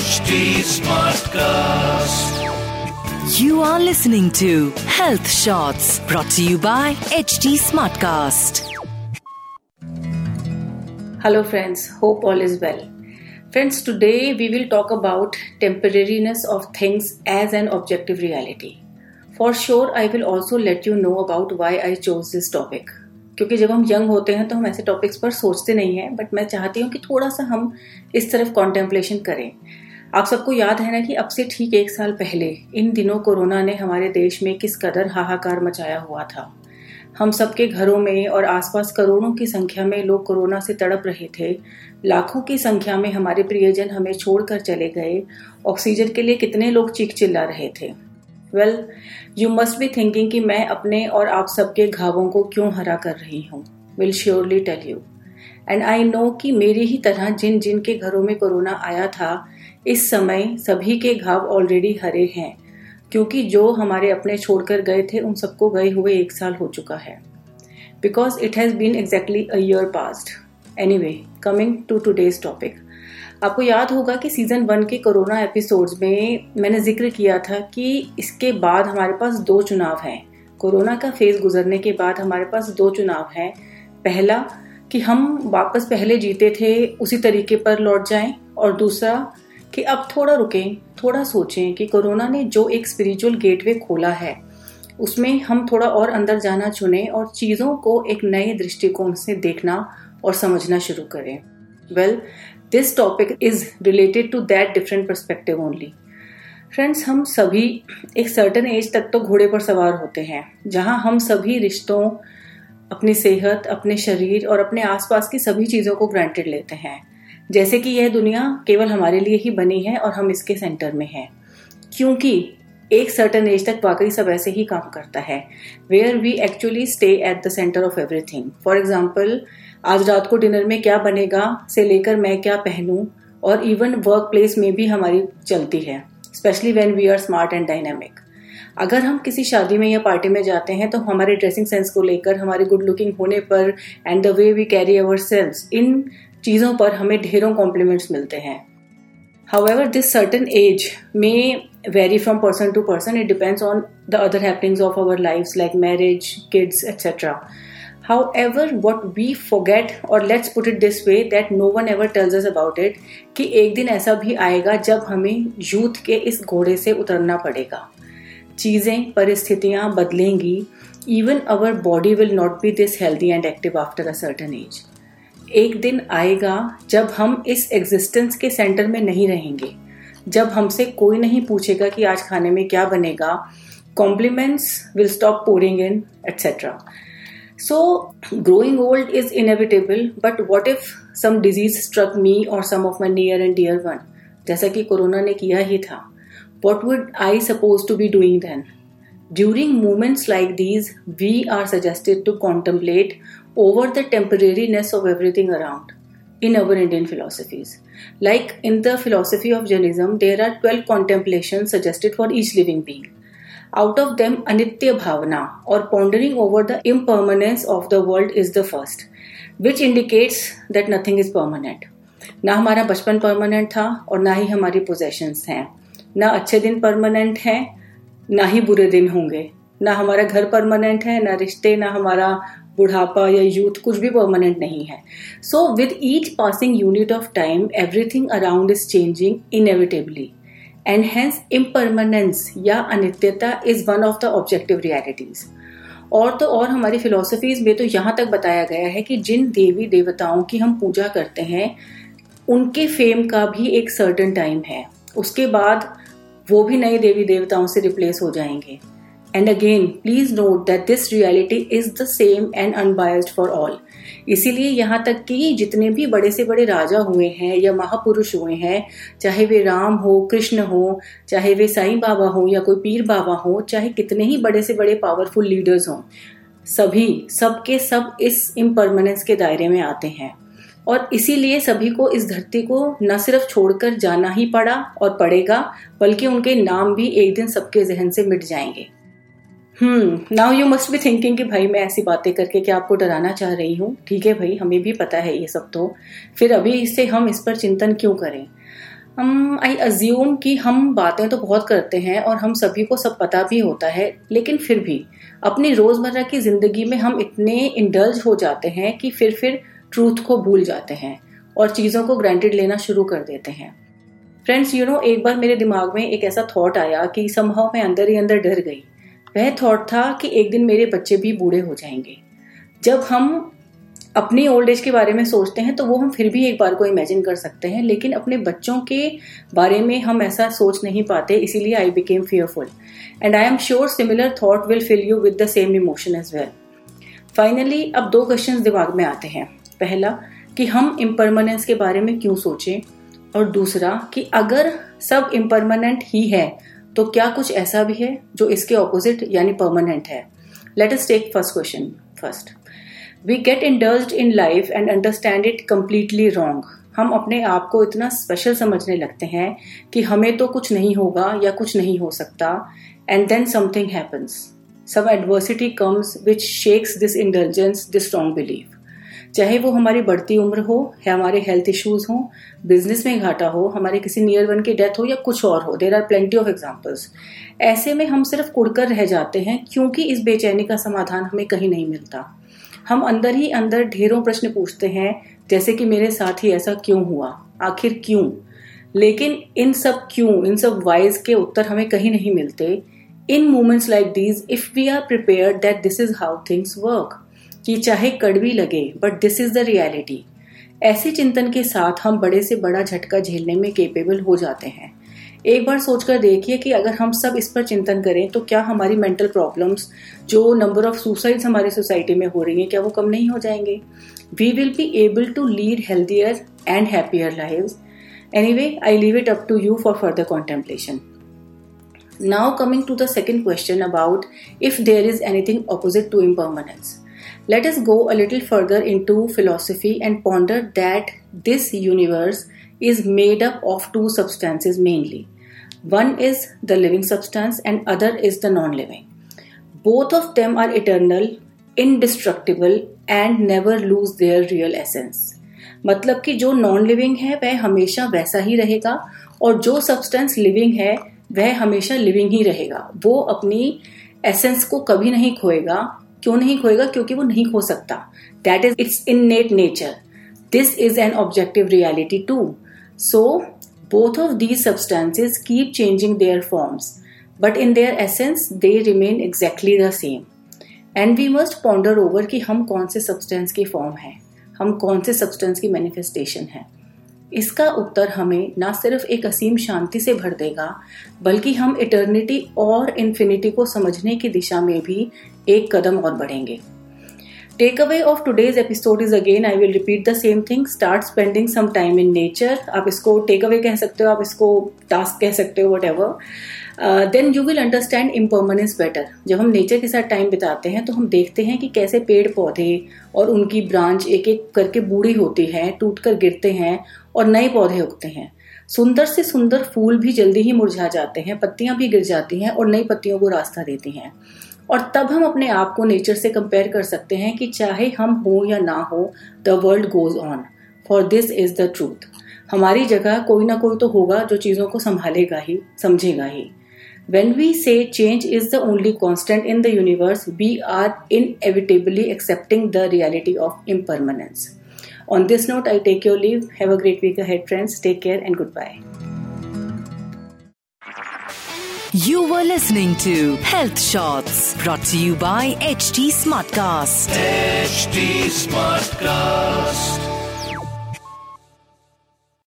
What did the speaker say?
HD Smartcast. You are listening to Health Shots brought to you by HT Smartcast. Hello, friends. Hope all is well. Friends, today we will talk about temporariness of things as an objective reality. For sure, I will also let you know about why I chose this topic. क्योंकि जब हम young होते हैं तो हम ऐसे topics पर सोचते नहीं हैं बट मैं चाहती हूँ कि थोड़ा सा हम इस तरफ़ कॉन्टेम्पलेशन करें आप सबको याद है ना कि अब से ठीक एक साल पहले इन दिनों कोरोना ने हमारे देश में किस कदर हाहाकार मचाया हुआ था। हम सबके घरों में और आसपास करोड़ों की संख्या में लोग कोरोना से तड़प रहे थे। लाखों की संख्या में हमारे प्रियजन हमें छोड़कर चले गए। ऑक्सीजन के लिए कितने लोग चीख चिल्ला रहे थे। Well you must be thinking कि मैं अपने और आप सबके घावों को क्यों हरा कर रही हूँ? Will surely tell you and I know कि मेरी ही तरह जिन जिन के घरों में कोरोना आया था इस समय सभी के घाव ऑलरेडी हरे हैं, क्योंकि जो हमारे अपने छोड़कर गए थे, उन सबको गए हुए एक साल हो चुका है। Because it has been exactly a year past anyway coming to today's topic आपको याद होगा कि सीज़न वन के कोरोना एपिसोड्स में मैंने ज़िक्र किया था कि इसके बाद हमारे पास दो चुनाव हैं। कोरोना का फ़ेज़ गुजरने के बाद हमारे पास दो चुनाव हैं। पहला, कि हम वापस पहले जीते थे, उसी तरीके पर लौट जाएँ, और दूसरा कि अब थोड़ा रुकें, थोड़ा सोचें कि कोरोना ने जो एक स्पिरिचुअल गेटवे खोला है, उसमें हम थोड़ा और अंदर जाना चुनें और चीज़ों को एक नए दृष्टिकोण से देखना और समझना शुरू करें। Well this topic is related to that different perspective only friends हम सभी एक सर्टन एज तक तो घोड़े पर सवार होते हैं, जहाँ हम सभी रिश्तों, अपनी सेहत, अपने शरीर और अपने आसपास की सभी चीज़ों को ग्रांटेड लेते हैं। जैसे कि यह दुनिया केवल हमारे लिए ही बनी है और हम इसके सेंटर में हैं। क्योंकि एक सर्टन एज तक वाकई सब ऐसे ही काम करता है where we actually stay at the centre of everything for example आज रात को डिनर में क्या बनेगा से लेकर मैं क्या पहनूं, और इवन वर्क प्लेस में भी हमारी चलती है specially when we are smart and dynamic अगर हम किसी शादी में या पार्टी में जाते हैं तो हमारे ड्रेसिंग सेंस को लेकर, हमारे गुड लुकिंग होने पर and the way we carry our self इन चीज़ों पर हमें ढेरों कॉम्प्लीमेंट्स मिलते हैं। However this certain age may vary from person to person it depends on the other happenings of our life like marriage kids etcetera however what we forget और let's put it this way that no one ever tells us about it कि एक दिन ऐसा भी आएगा जब हमें youth के इस घोड़े से उतरना पड़ेगा। चीज़ें, परिस्थितियाँ बदलेंगी। Even our body will not be this healthy and active after a certain age एक दिन आएगा जब हम इस एग्जिस्टेंस के सेंटर में नहीं रहेंगे। जब हमसे कोई नहीं पूछेगा कि आज खाने में क्या बनेगा compliments will stop pouring in etcetera so growing old is inevitable but what if some disease struck me और some of my near and dear one जैसा कि कोरोना ने किया ही था। What would I suppose to be doing then during moments like these we are suggested to contemplate over the temporariness of everything around in our Indian philosophies. Like in the philosophy of Jainism, there are 12 contemplations suggested for each living being. Out of them, Anitya Bhavana or pondering over the impermanence of the world is the first, which indicates that nothing is permanent. ना हमारा बचपन permanent था और ना ही हमारी possessions हैं ना अच्छे दिन परमानेंट हैं ना ही बुरे दिन होंगे ना हमारा घर परमानेंट है ना रिश्ते ना हमारा बुढ़ापा या यूथ कुछ भी परमानेंट नहीं है। So with each passing unit of time everything around is changing inevitably and hence impermanence या अनित्यता is one of the objective realities और तो और हमारी फिलोसफीज में तो यहाँ तक बताया गया है कि जिन देवी देवताओं की हम पूजा करते हैं, उनके फेम का भी एक सर्टन टाइम है। उसके बाद वो भी नए देवी देवताओं से रिप्लेस हो जाएँगे। And again please note that this reality is the same and unbiased for all इसीलिए यहाँ तक कि जितने भी बड़े से बड़े राजा हुए हैं या महापुरुष हुए हैं, चाहे वे राम हो, कृष्ण हो, चाहे वे साईं बाबा हो या कोई पीर बाबा हो, चाहे कितने ही बड़े से बड़े पावरफुल लीडर्स हों, सभी, सबके सब इस इम्परमानेंस के दायरे में आते हैं। और इसीलिए सभी को इस धरती को न सिर्फ़ छोड़कर जाना ही पड़ा और पड़ेगा, बल्कि उनके नाम भी एक दिन सबके जहन से मिट जाएँगे। हम्म now you must be thinking कि भाई मैं ऐसी बातें करके क्या आपको डराना चाह रही हूँ? ठीक है भाई, हमें भी पता है ये सब तो। फिर अभी इससे हम इस पर चिंतन क्यों करें? हम आई अज्यूम कि हम बातें तो बहुत करते हैं और हम सभी को सब पता भी होता है, लेकिन फिर भी अपनी रोज़मर्रा की ज़िंदगी में हम इतने इंडल्ज हो जाते हैं कि फिर फिर ट्रूथ को भूल जाते हैं और चीज़ों को ग्रांटेड लेना शुरू कर देते हैं। फ्रेंड्स यू नो एक बार मेरे दिमाग में एक ऐसा थॉट आया कि संभव मैं अंदर ही अंदर डर गई। वह थॉट था कि एक दिन मेरे बच्चे भी बूढ़े हो जाएँगे। जब हम अपनी ओल्ड एज के बारे में सोचते हैं तो वो हम फिर भी एक बार को इमेजिन कर सकते हैं, लेकिन अपने बच्चों के बारे में हम ऐसा सोच नहीं पाते, इसीलिए I became fearful and I am sure similar thought will fill you with the same emotion as well finally अब दो क्वेश्चन दिमाग में आते हैं। पहला, कि हम इम्परमानेंस के बारे में क्यों सोचें? और दूसरा, कि अगर सब इम्परमानेंट ही है तो क्या कुछ ऐसा भी है जो इसके ऑपोजिट यानी परमानेंट है? Let us take first question first we get indulge in life and understand it completely wrong हम अपने आप को इतना स्पेशल समझने लगते हैं कि हमें तो कुछ नहीं होगा या कुछ नहीं हो सकता and then something happens some adversity comes which shakes this indulgence this strong believe चाहे वो हमारी बढ़ती उम्र हो, या हमारे हेल्थ इश्यूज़ हो बिज़नेस में घाटा हो, हमारे किसी नियर वन की डेथ हो, या कुछ और हो there are plenty of examples ऐसे में हम सिर्फ़ कुड़कर रह जाते हैं, क्योंकि इस बेचैनी का समाधान हमें कहीं नहीं मिलता। हम अंदर ही अंदर ढेरों प्रश्न पूछते हैं, जैसे कि मेरे साथ ही ऐसा क्यों हुआ? आखिर क्यों? लेकिन इन सब क्यों, इन सब वाइज के उत्तर हमें कहीं नहीं मिलते। In moments like these if we are prepare that this is how things work कि चाहे कड़वी लगे but this is the reality ऐसे चिंतन के साथ हम बड़े से बड़ा झटका झेलने में केपेबल हो जाते हैं। एक बार सोचकर देखिए कि अगर हम सब इस पर चिंतन करें तो क्या हमारी मेंटल प्रॉब्लम्स जो नंबर ऑफ़ सुसाइड्स हमारी सोसाइटी में हो रही हैं, क्या वो कम नहीं हो जाएँगे? We will be able to lead healthier and happier live anyway I leave it up to you for further contemplation now coming to the second question about if there is anything opposite to impermanence Let us go a little further into philosophy and ponder that this universe is made up of two substances mainly. One is the living substance and other is the non-living. Both of them are eternal, indestructible and never lose their real essence. मतलब कि जो non living है वह हमेशा वैसा ही रहेगा और जो सब्सटेंस लिविंग है वह हमेशा लिविंग ही रहेगा वो अपनी एसेंस को कभी नहीं खोएगा क्यों नहीं खोएगा? क्योंकि वो नहीं खो सकता। That is its innate nature this is an objective reality too so both of these substances keep changing their forms but in their essence they remain exactly the same and we must ponder over कि हम कौन से substance की form है? हम कौन से substance की मैनिफेस्टेशन है? इसका उत्तर हमें ना सिर्फ़ एक असीम शांति से भर देगा, बल्कि हम इटर्निटी और इन्फिनिटी को समझने की दिशा में भी एक कदम और बढ़ेंगे। Takeaway of today's episode is again I will repeat the same thing start spending some time in nature आप इसको टेक अवे कह सकते हो, आप इसको टास्क कह सकते हो whatever then you will understand impermanence better जब हम नेचर के साथ टाइम बिताते हैं तो हम देखते हैं कि कैसे पेड़ पौधे और उनकी ब्रांच एक एक करके बूढ़ी होती है टूट कर गिरते हैं और नए पौधे उगते हैं। सुंदर से सुंदर फूल भी जल्दी ही मुरझा जाते हैं, पत्तियाँ भी गिर जाती हैं और नई पत्तियों को रास्ता देती हैं। और तब हम अपने आप को नेचर से कंपेयर कर सकते हैं कि चाहे हम हो या ना हो the world goes on for this is the truth हमारी जगह कोई ना कोई तो होगा जो चीज़ों को संभालेगा ही, समझेगा ही। When we say change is the only constant in the universe, we are inevitably accepting the reality of impermanence. On this note, I take your leave. Have a great week ahead, friends. Take care and goodbye. You were listening to Health Shots brought to you by HT Smartcast. HT Smartcast.